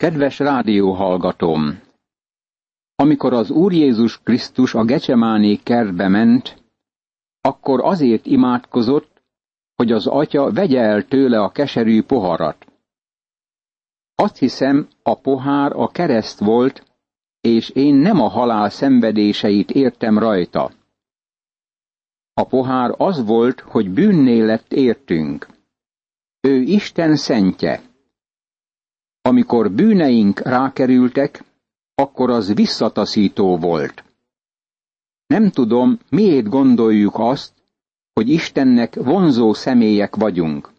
Kedves rádióhallgatóm! Amikor az Úr Jézus Krisztus a Gecsemáné kertbe ment, akkor azért imádkozott, hogy az atya vegye el tőle a keserű poharat. Azt hiszem, a pohár a kereszt volt, és én nem a halál szenvedéseit értem rajta. A pohár az volt, hogy bűnné lett értünk. Ő Isten szentje. Amikor bűneink rákerültek, akkor az visszataszító volt. Nem tudom, miért gondoljuk azt, hogy Istennek vonzó személyek vagyunk.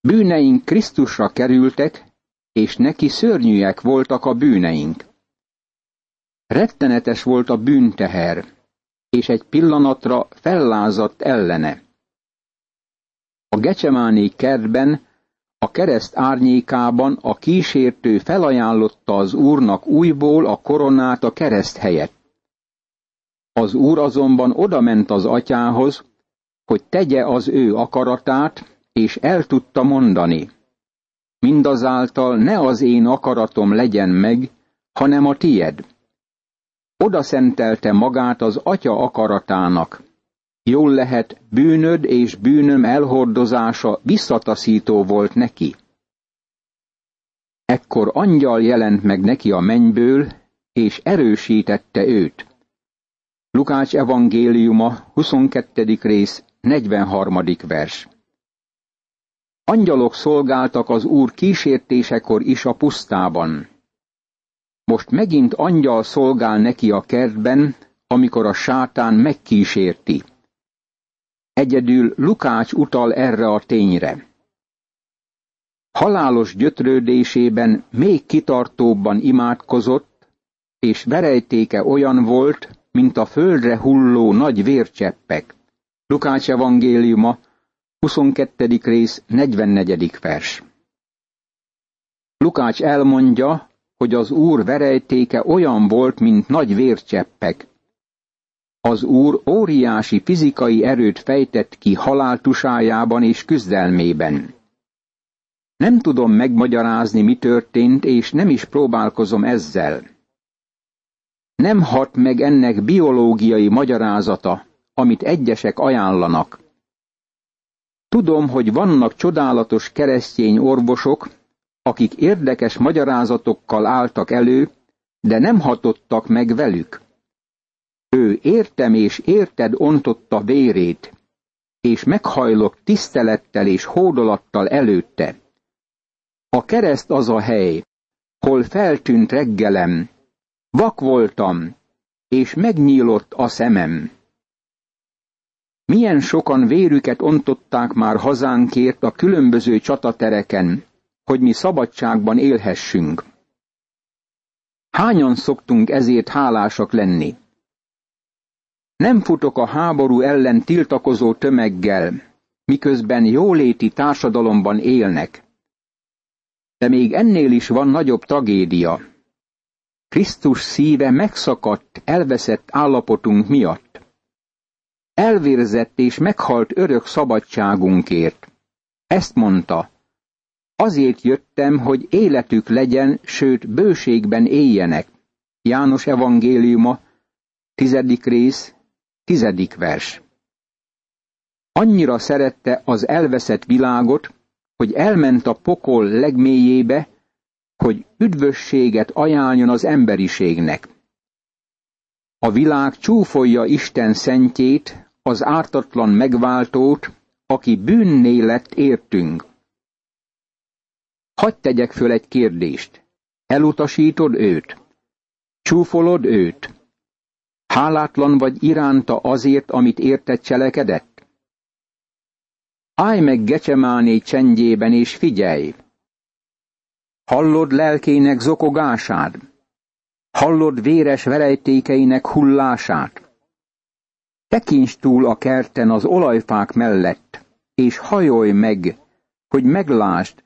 Bűneink Krisztusra kerültek, és neki szörnyűek voltak a bűneink. Rettenetes volt a bűnteher, és egy pillanatra fellázadt ellene. A gecsemáni kertben, kereszt árnyékában a kísértő felajánlotta az úrnak újból a koronát a kereszt helyett. Az úr azonban odament az atyához, hogy tegye az ő akaratát, és el tudta mondani. Mindazáltal ne az én akaratom legyen meg, hanem a tied. Oda szentelte magát az atya akaratának, Jól lehet, bűnöd és bűnöm elhordozása visszataszító volt neki. Ekkor angyal jelent meg neki a mennyből, és erősítette őt. Lukács evangéliuma, 22. rész, 43. vers. Angyalok szolgáltak az Úr kísértésekor is a pusztában. Most megint angyal szolgál neki a kertben, amikor a sátán megkísérti. Egyedül Lukács utal erre a tényre. Halálos gyötrődésében még kitartóbban imádkozott, és verejtéke olyan volt, mint a földre hulló nagy vércseppek. Lukács evangéliuma, 22. rész, 44. vers. Lukács elmondja, hogy az Úr verejtéke olyan volt, mint nagy vércseppek, az Úr óriási fizikai erőt fejtett ki haláltusájában és küzdelmében. Nem tudom megmagyarázni, mi történt, és nem is próbálkozom ezzel. Nem hat meg ennek biológiai magyarázata, amit egyesek ajánlanak. Tudom, hogy vannak csodálatos keresztény orvosok, akik érdekes magyarázatokkal álltak elő, de nem hatottak meg velük. Ő értem és érted ontotta vérét, és meghajlok tisztelettel és hódolattal előtte. A kereszt az a hely, hol feltűnt reggelem, vak voltam, és megnyílott a szemem. Milyen sokan vérüket ontották már hazánkért a különböző csatatereken, hogy mi szabadságban élhessünk. Hányan szoktunk ezért hálásak lenni? Nem futok a háború ellen tiltakozó tömeggel, miközben jóléti társadalomban élnek. De még ennél is van nagyobb tragédia. Krisztus szíve megszakadt, elveszett állapotunk miatt. Elvérzett és meghalt örök szabadságunkért. Ezt mondta. Azért jöttem, hogy életük legyen, sőt bőségben éljenek. János evangéliuma, tizedik rész, Tizedik vers. Annyira szerette az elveszett világot, hogy elment a pokol legmélyébe, hogy üdvösséget ajánljon az emberiségnek. A világ csúfolja Isten szentjét, az ártatlan megváltót, aki bűnné lett értünk. Hagy tegyek föl egy kérdést. Elutasítod őt? Csúfolod őt? Hálátlan vagy iránta azért, amit értett cselekedett? Állj meg Gecsemáné csendjében és figyelj! Hallod lelkének zokogását? Hallod véres verejtékeinek hullását? Tekints túl a kerten az olajfák mellett, és hajolj meg, hogy meglásd,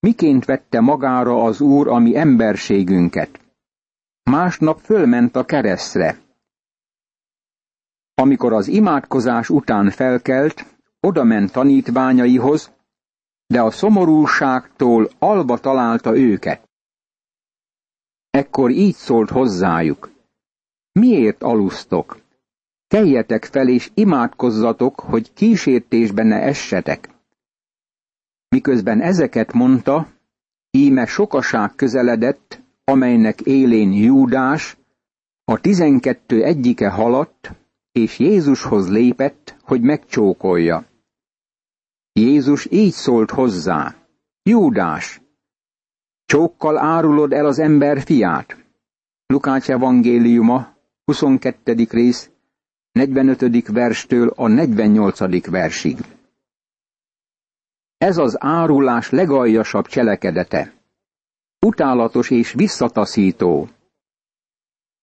miként vette magára az Úr a mi emberségünket. Másnap fölment a keresztre, amikor az imádkozás után felkelt, odament tanítványaihoz, de a szomorúságtól alba találta őket. Ekkor így szólt hozzájuk. Miért alusztok? Keljetek fel és imádkozzatok, hogy kísértésben ne essetek. Miközben ezeket mondta, íme sokaság közeledett, amelynek élén Júdás, a tizenkettő egyike haladt, és Jézushoz lépett, hogy megcsókolja. Jézus így szólt hozzá, Júdás, csókkal árulod el az ember fiát. Lukács evangéliuma, 22. rész, 45. verstől a 48. versig. Ez az árulás legaljasabb cselekedete. Utálatos és visszataszító.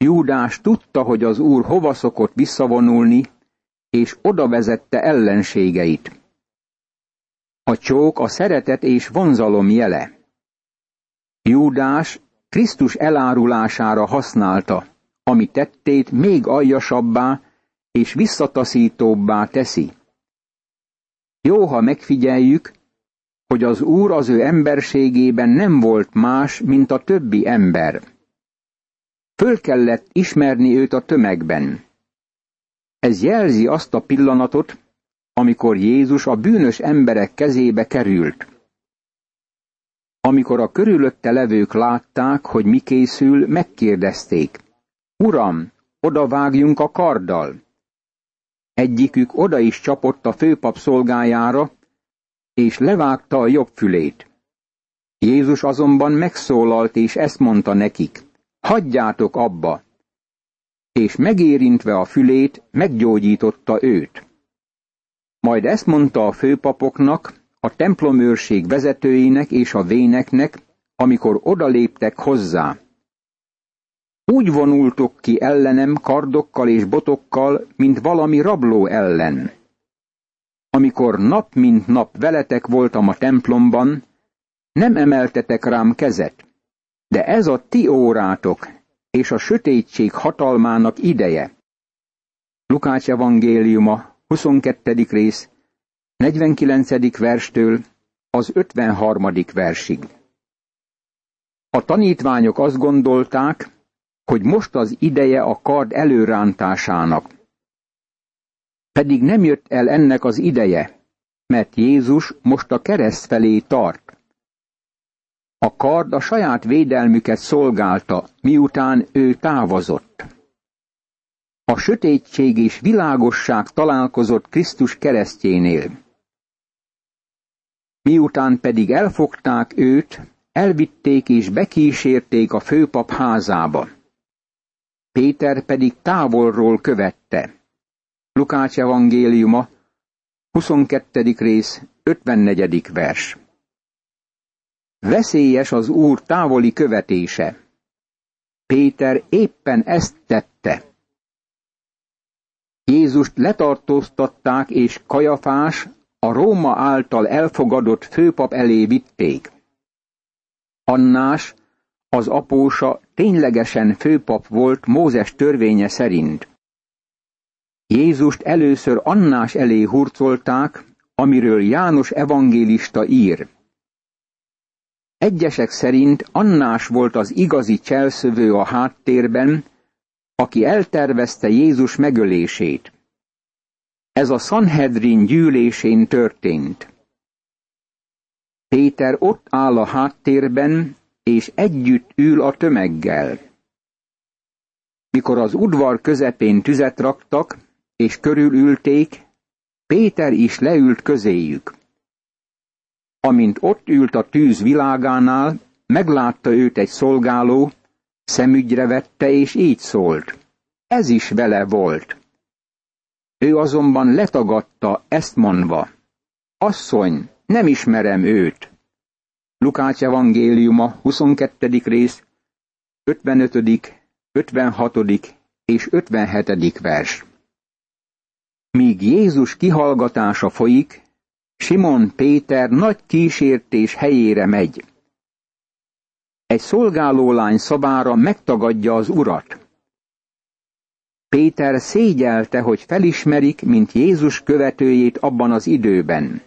Júdás tudta, hogy az úr hova szokott visszavonulni, és oda vezette ellenségeit. A csók a szeretet és vonzalom jele. Júdás Krisztus elárulására használta, ami tettét még aljasabbá és visszataszítóbbá teszi. Jó, ha megfigyeljük, hogy az Úr az ő emberségében nem volt más, mint a többi ember. Föl kellett ismerni őt a tömegben. Ez jelzi azt a pillanatot, amikor Jézus a bűnös emberek kezébe került. Amikor a körülötte levők látták, hogy mi készül, megkérdezték. Uram, oda vágjunk a karddal. Egyikük oda is csapott a főpap szolgájára, és levágta a jobb fülét. Jézus azonban megszólalt, és ezt mondta nekik, hagyjátok abba, és megérintve a fülét, meggyógyította őt. Majd ezt mondta a főpapoknak, a templomőrség vezetőinek és a véneknek, amikor odaléptek hozzá. Úgy vonultok ki ellenem kardokkal és botokkal, mint valami rabló ellen. Amikor nap mint nap veletek voltam a templomban, nem emeltetek rám kezet, de ez a ti órátok és a sötétség hatalmának ideje. Lukács evangéliuma, 22. rész, 49. verstől az 53. versig. A tanítványok azt gondolták, hogy most az ideje a kard előrántásának. Pedig nem jött el ennek az ideje, mert Jézus most a kereszt felé tart. A kard a saját védelmüket szolgálta, miután ő távozott. A sötétség és világosság találkozott Krisztus keresztjénél. Miután pedig elfogták őt, elvitték és bekísérték a főpap házába. Péter pedig távolról követte. Lukács evangéliuma, 22. rész, 54. vers. Veszélyes az Úr távoli követése. Péter éppen ezt tette. Jézust letartóztatták, és Kajafás, a Róma által elfogadott főpap elé vitték. Annás, az apósa ténylegesen főpap volt Mózes törvénye szerint. Jézust először Annás elé hurcolták, amiről János evangélista ír. Egyesek szerint Annás volt az igazi cselszövő a háttérben, aki eltervezte Jézus megölését. Ez a Sanhedrin gyűlésén történt. Péter ott áll a háttérben, és együtt ül a tömeggel. Mikor az udvar közepén tüzet raktak, és körülülték, Péter is leült közéjük. Amint ott ült a tűz világánál, meglátta őt egy szolgáló, szemügyre vette, és így szólt. Ez is vele volt. Ő azonban letagadta, ezt mondva. Asszony, nem ismerem őt. Lukács evangéliuma, 22. rész, 55., 56. és 57. vers. Míg Jézus kihallgatása folyik, Simon Péter nagy kísértés helyére megy. Egy szolgálólány szabára megtagadja az urat. Péter szégyelte, hogy felismerik, mint Jézus követőjét abban az időben.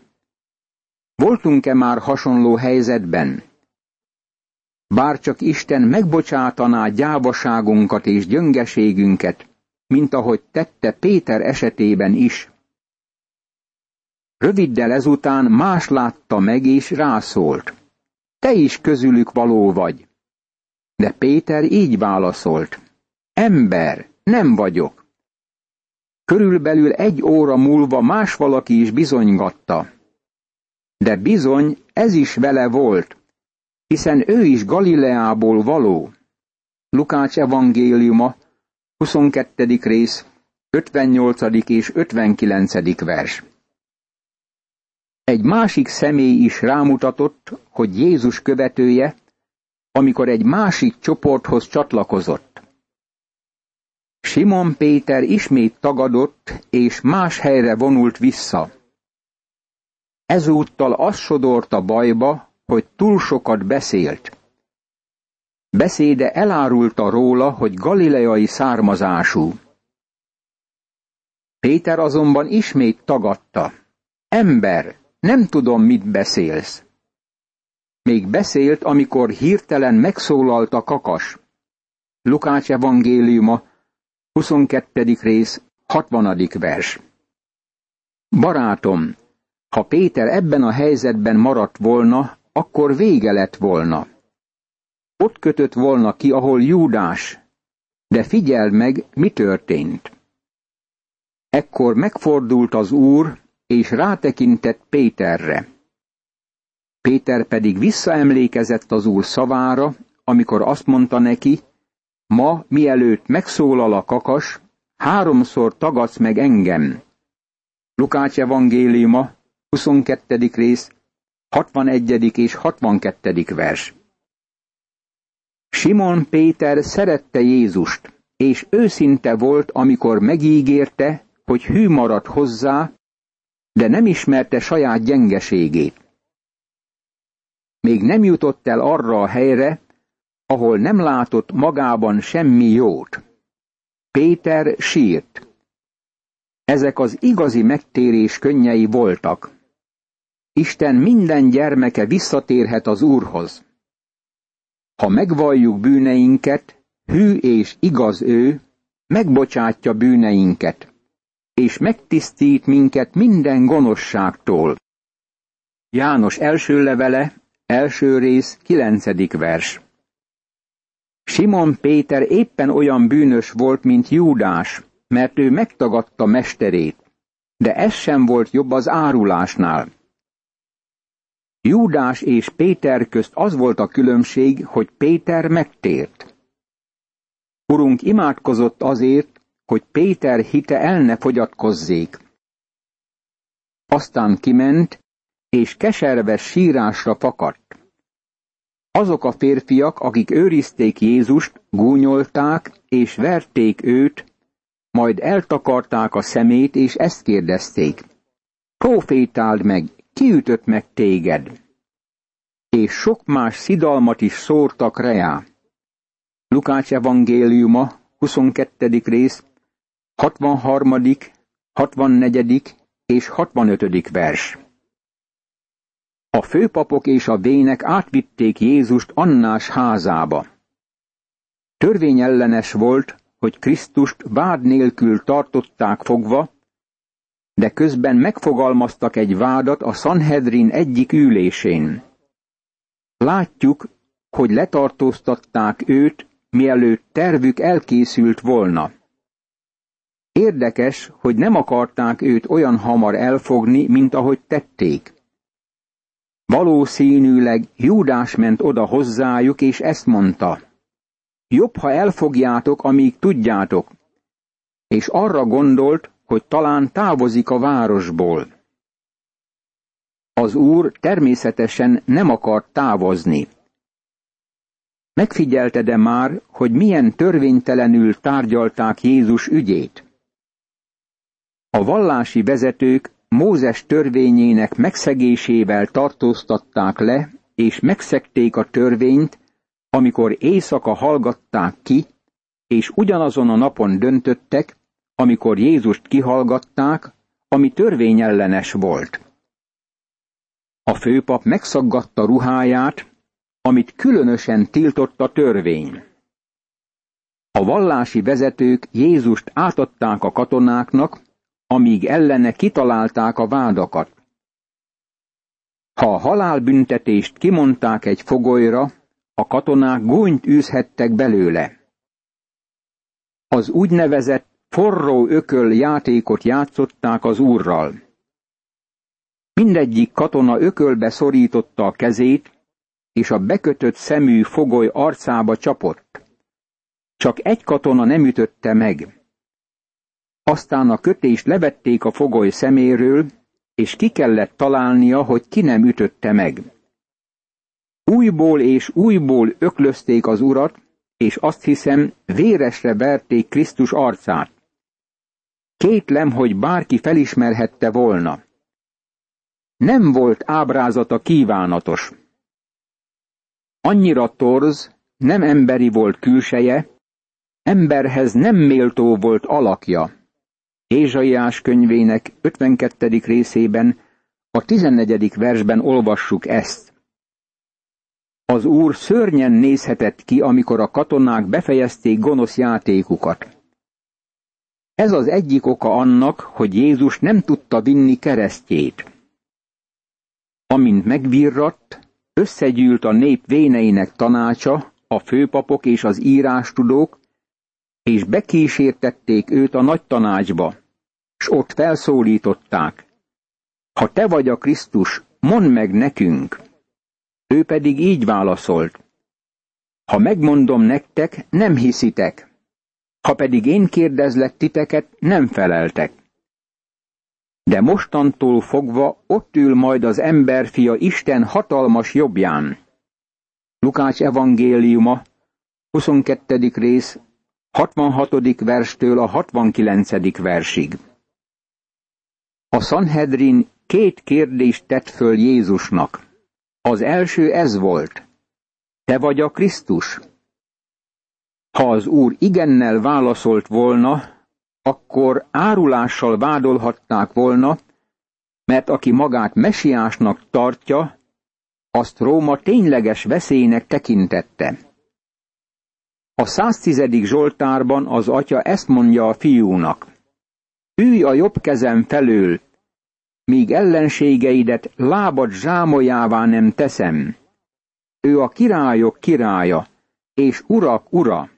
Voltunk-e már hasonló helyzetben? bár csak Isten megbocsátaná gyávaságunkat és gyöngeségünket, mint ahogy tette Péter esetében is. Röviddel ezután más látta meg és rászólt. Te is közülük való vagy. De Péter így válaszolt. Ember, nem vagyok. Körülbelül egy óra múlva más valaki is bizonygatta. De bizony, ez is vele volt, hiszen ő is Galileából való. Lukács evangéliuma, 22. rész, 58. és 59. vers. Egy másik személy is rámutatott, hogy Jézus követője, amikor egy másik csoporthoz csatlakozott. Simon Péter ismét tagadott, és más helyre vonult vissza. Ezúttal az sodorta bajba, hogy túl sokat beszélt. Beszéde elárulta róla, hogy galileai származású. Péter azonban ismét tagadta. Ember, nem tudom, mit beszélsz. Még beszélt, amikor hirtelen megszólalt a kakas. Lukács evangéliuma, 22. rész, 60. vers. Barátom, ha Péter ebben a helyzetben maradt volna, akkor vége lett volna. Ott kötött volna ki, ahol Júdás, de figyeld meg, mi történt. Ekkor megfordult az úr, és rátekintett Péterre. Péter pedig visszaemlékezett az úr szavára, amikor azt mondta neki, ma, mielőtt megszólal a kakas, háromszor tagadsz meg engem. Lukács evangéliuma, 22. rész, 61. és 62. vers. Simon Péter szerette Jézust, és őszinte volt, amikor megígérte, hogy hű marad hozzá, de nem ismerte saját gyengeségét. Még nem jutott el arra a helyre, ahol nem látott magában semmi jót. Péter sírt. Ezek az igazi megtérés könnyei voltak. Isten minden gyermeke visszatérhet az Úrhoz. Ha megvalljuk bűneinket, hű és igaz ő, megbocsátja bűneinket, és megtisztít minket minden gonoszságtól. János első levele, első rész, kilencedik vers. Simon Péter éppen olyan bűnös volt, mint Júdás, mert ő megtagadta mesterét, de ez sem volt jobb az árulásnál. Júdás és Péter közt az volt a különbség, hogy Péter megtért. Urunk imádkozott azért, hogy Péter hite el ne fogyatkozzék. Aztán kiment, és keserves sírásra fakadt. Azok a férfiak, akik őrizték Jézust, gúnyolták és verték őt, majd eltakarták a szemét, és ezt kérdezték. Profétáld meg, ki ütött meg téged? És sok más szidalmat is szórtak reá. Lukács evangéliuma, 22. rész, 63., 64. és 65. vers. A főpapok és a vének átvitték Jézust Annás házába. Törvényellenes volt, hogy Krisztust vád nélkül tartották fogva, de közben megfogalmaztak egy vádat a Sanhedrin egyik ülésén. Látjuk, hogy letartóztatták őt, mielőtt tervük elkészült volna. Érdekes, hogy nem akarták őt olyan hamar elfogni, mint ahogy tették. Valószínűleg Júdás ment oda hozzájuk, és ezt mondta. Jobb, ha elfogjátok, amíg tudjátok. És arra gondolt, hogy talán távozik a városból. Az úr természetesen nem akart távozni. Megfigyelte de már, hogy milyen törvénytelenül tárgyalták Jézus ügyét. A vallási vezetők Mózes törvényének megszegésével tartóztatták le, és megszegték a törvényt, amikor éjszaka hallgatták ki, és ugyanazon a napon döntöttek, amikor Jézust kihallgatták, ami törvényellenes volt. A főpap megszaggatta ruháját, amit különösen tiltott a törvény. A vallási vezetők Jézust átadták a katonáknak, amíg ellene kitalálták a vádakat. Ha a halálbüntetést kimondták egy fogolyra, a katonák gónyt űzhettek belőle. Az úgynevezett forró ököl játékot játszották az úrral. Mindegyik katona ökölbe szorította a kezét, és a bekötött szemű fogoly arcába csapott. Csak egy katona nem ütötte meg. Aztán a kötést levették a fogoly szeméről, és ki kellett találnia, hogy ki nem ütötte meg. Újból és újból öklözték az urat, és azt hiszem, véresre verték Krisztus arcát. Kétlem, hogy bárki felismerhette volna. Nem volt ábrázata kívánatos. Annyira torz, nem emberi volt külseje, emberhez nem méltó volt alakja. Ézsaiás könyvének 52. részében, a 14. versben olvassuk ezt. Az úr szörnyen nézhetett ki, amikor a katonák befejezték gonosz játékukat. Ez az egyik oka annak, hogy Jézus nem tudta vinni keresztjét. Amint megvirratt, összegyűlt a nép véneinek tanácsa, a főpapok és az írástudók, és bekísértették őt a nagy tanácsba, s ott felszólították. Ha te vagy a Krisztus, mondd meg nekünk. Ő pedig így válaszolt. Ha megmondom nektek, nem hiszitek. Ha pedig én kérdezlek titeket, nem feleltek. De mostantól fogva ott ül majd az emberfia Isten hatalmas jobbján. Lukács evangéliuma, 22. rész, 66. verstől a 69. versig. A Sanhedrin két kérdést tett föl Jézusnak. Az első ez volt. Te vagy a Krisztus? Ha az úr igennel válaszolt volna, akkor árulással vádolhatták volna, mert aki magát mesiásnak tartja, azt Róma tényleges veszélynek tekintette. A 110. Zsoltárban az atya ezt mondja a fiúnak. Ülj a jobb kezem felől, míg ellenségeidet lábad zsámolyává nem teszem. Ő a királyok királya, és urak ura.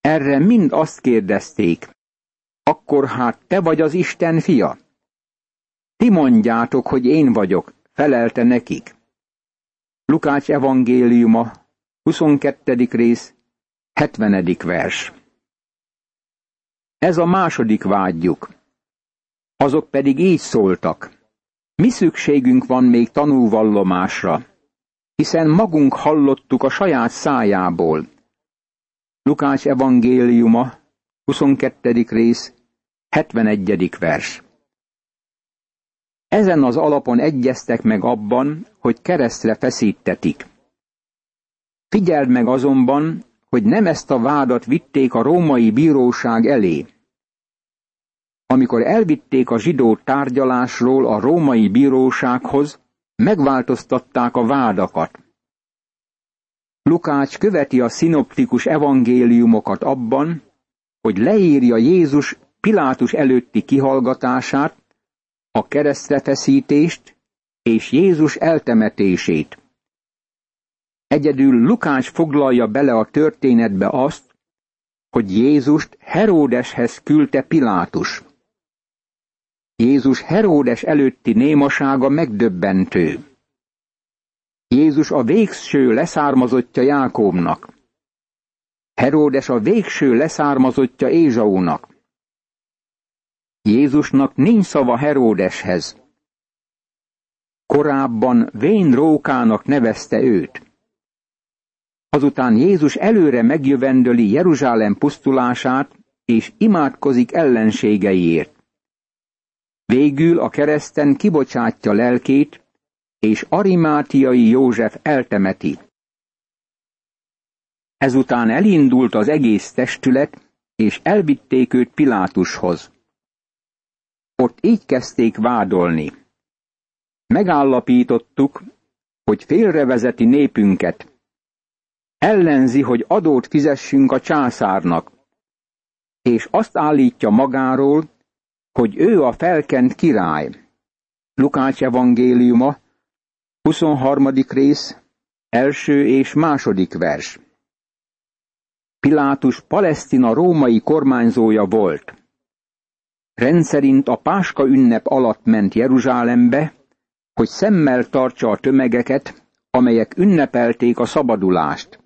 Erre mind azt kérdezték, akkor hát te vagy az Isten fia? Ti mondjátok, hogy én vagyok, felelte nekik. Lukács evangéliuma, 22. rész, 70. vers. Ez a második vágyjuk. Azok pedig így szóltak. Mi szükségünk van még tanúvallomásra, hiszen magunk hallottuk a saját szájából. Lukács evangéliuma, 22. rész, 71. vers. Ezen az alapon egyeztek meg abban, hogy keresztre feszítetik. Figyeld meg azonban, hogy nem ezt a vádat vitték a római bíróság elé. Amikor elvitték a zsidó tárgyalásról a római bírósághoz, megváltoztatták a vádakat. Lukács követi a szinoptikus evangéliumokat abban, hogy leírja Jézus Pilátus előtti kihallgatását, a keresztre feszítést és Jézus eltemetését. Egyedül Lukács foglalja bele a történetbe azt, hogy Jézust Heródeshez küldte Pilátus. Jézus Heródes előtti némasága megdöbbentő. Jézus a végső leszármazottja Jákóbnak. Heródes a végső leszármazottja Ézsaúnak. Jézusnak nincs szava Heródeshez. Korábban vén rókának nevezte őt. Azután Jézus előre megjövendöli Jeruzsálem pusztulását, és imádkozik ellenségeiért. Végül a kereszten kibocsátja lelkét, és Arimátiai József eltemeti. Ezután elindult az egész testület, és elvitték őt Pilátushoz. Ott így kezdték vádolni. Megállapítottuk, hogy félrevezeti népünket. Ellenzi, hogy adót fizessünk a császárnak, és azt állítja magáról, hogy ő a felkent király. Lukács evangéliuma, 23. rész, első és második vers. Pilátus Palesztina római kormányzója volt. Rendszerint a Páska ünnep alatt ment Jeruzsálembe, hogy szemmel tartsa a tömegeket, amelyek ünnepelték a szabadulást.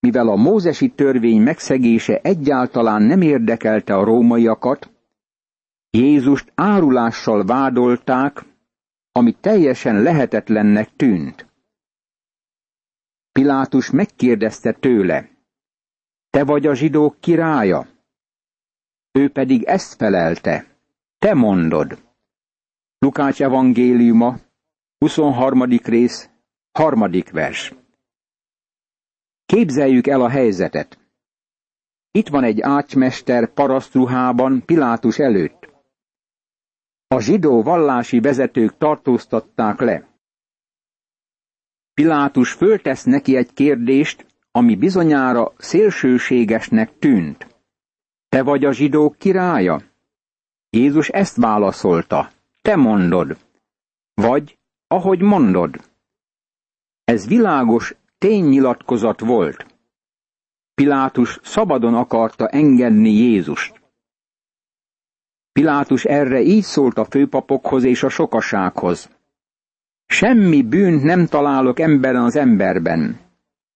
Mivel a mózesi törvény megszegése egyáltalán nem érdekelte a rómaiakat, Jézust árulással vádolták, ami teljesen lehetetlennek tűnt. Pilátus megkérdezte tőle, te vagy a zsidók királya? Ő pedig ezt felelte, te mondod. Lukács evangéliuma, 23. rész, harmadik vers. Képzeljük el a helyzetet. Itt van egy ácsmester parasztruhában Pilátus előtt. A zsidó vallási vezetők tartóztatták le. Pilátus föltesz neki egy kérdést, ami bizonyára szélsőségesnek tűnt. Te vagy a zsidók királya? Jézus ezt válaszolta. Te mondod. Vagy, ahogy mondod. Ez világos ténynyilatkozat volt. Pilátus szabadon akarta engedni Jézust. Pilátus erre így szólt a főpapokhoz és a sokasághoz. Semmi bűnt nem találok emberen az emberben.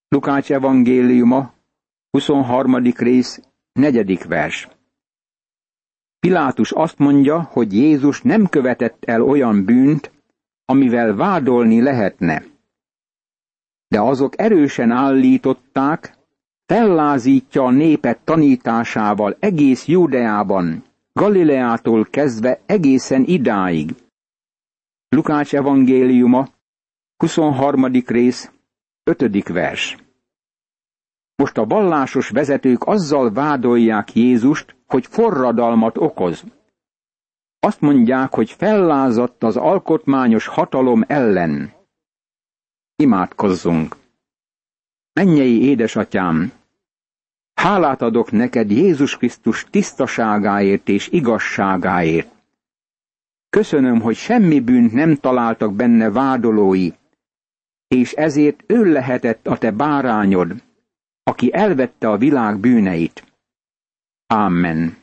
Lukács evangéliuma, 23. rész, negyedik vers. Pilátus azt mondja, hogy Jézus nem követett el olyan bűnt, amivel vádolni lehetne. De azok erősen állították, fellázítja a népet tanításával egész Júdeában, Galileától kezdve egészen idáig. Lukács evangéliuma, 23. rész, 5. vers. Most a vallásos vezetők azzal vádolják Jézust, hogy forradalmat okoz. Azt mondják, hogy fellázadt az alkotmányos hatalom ellen. Imádkozzunk! Mennyei édesatyám, hálát adok neked Jézus Krisztus tisztaságáért és igazságáért. Köszönöm, hogy semmi bűnt nem találtak benne vádolói, és ezért ő lehetett a te bárányod, aki elvette a világ bűneit. Amen.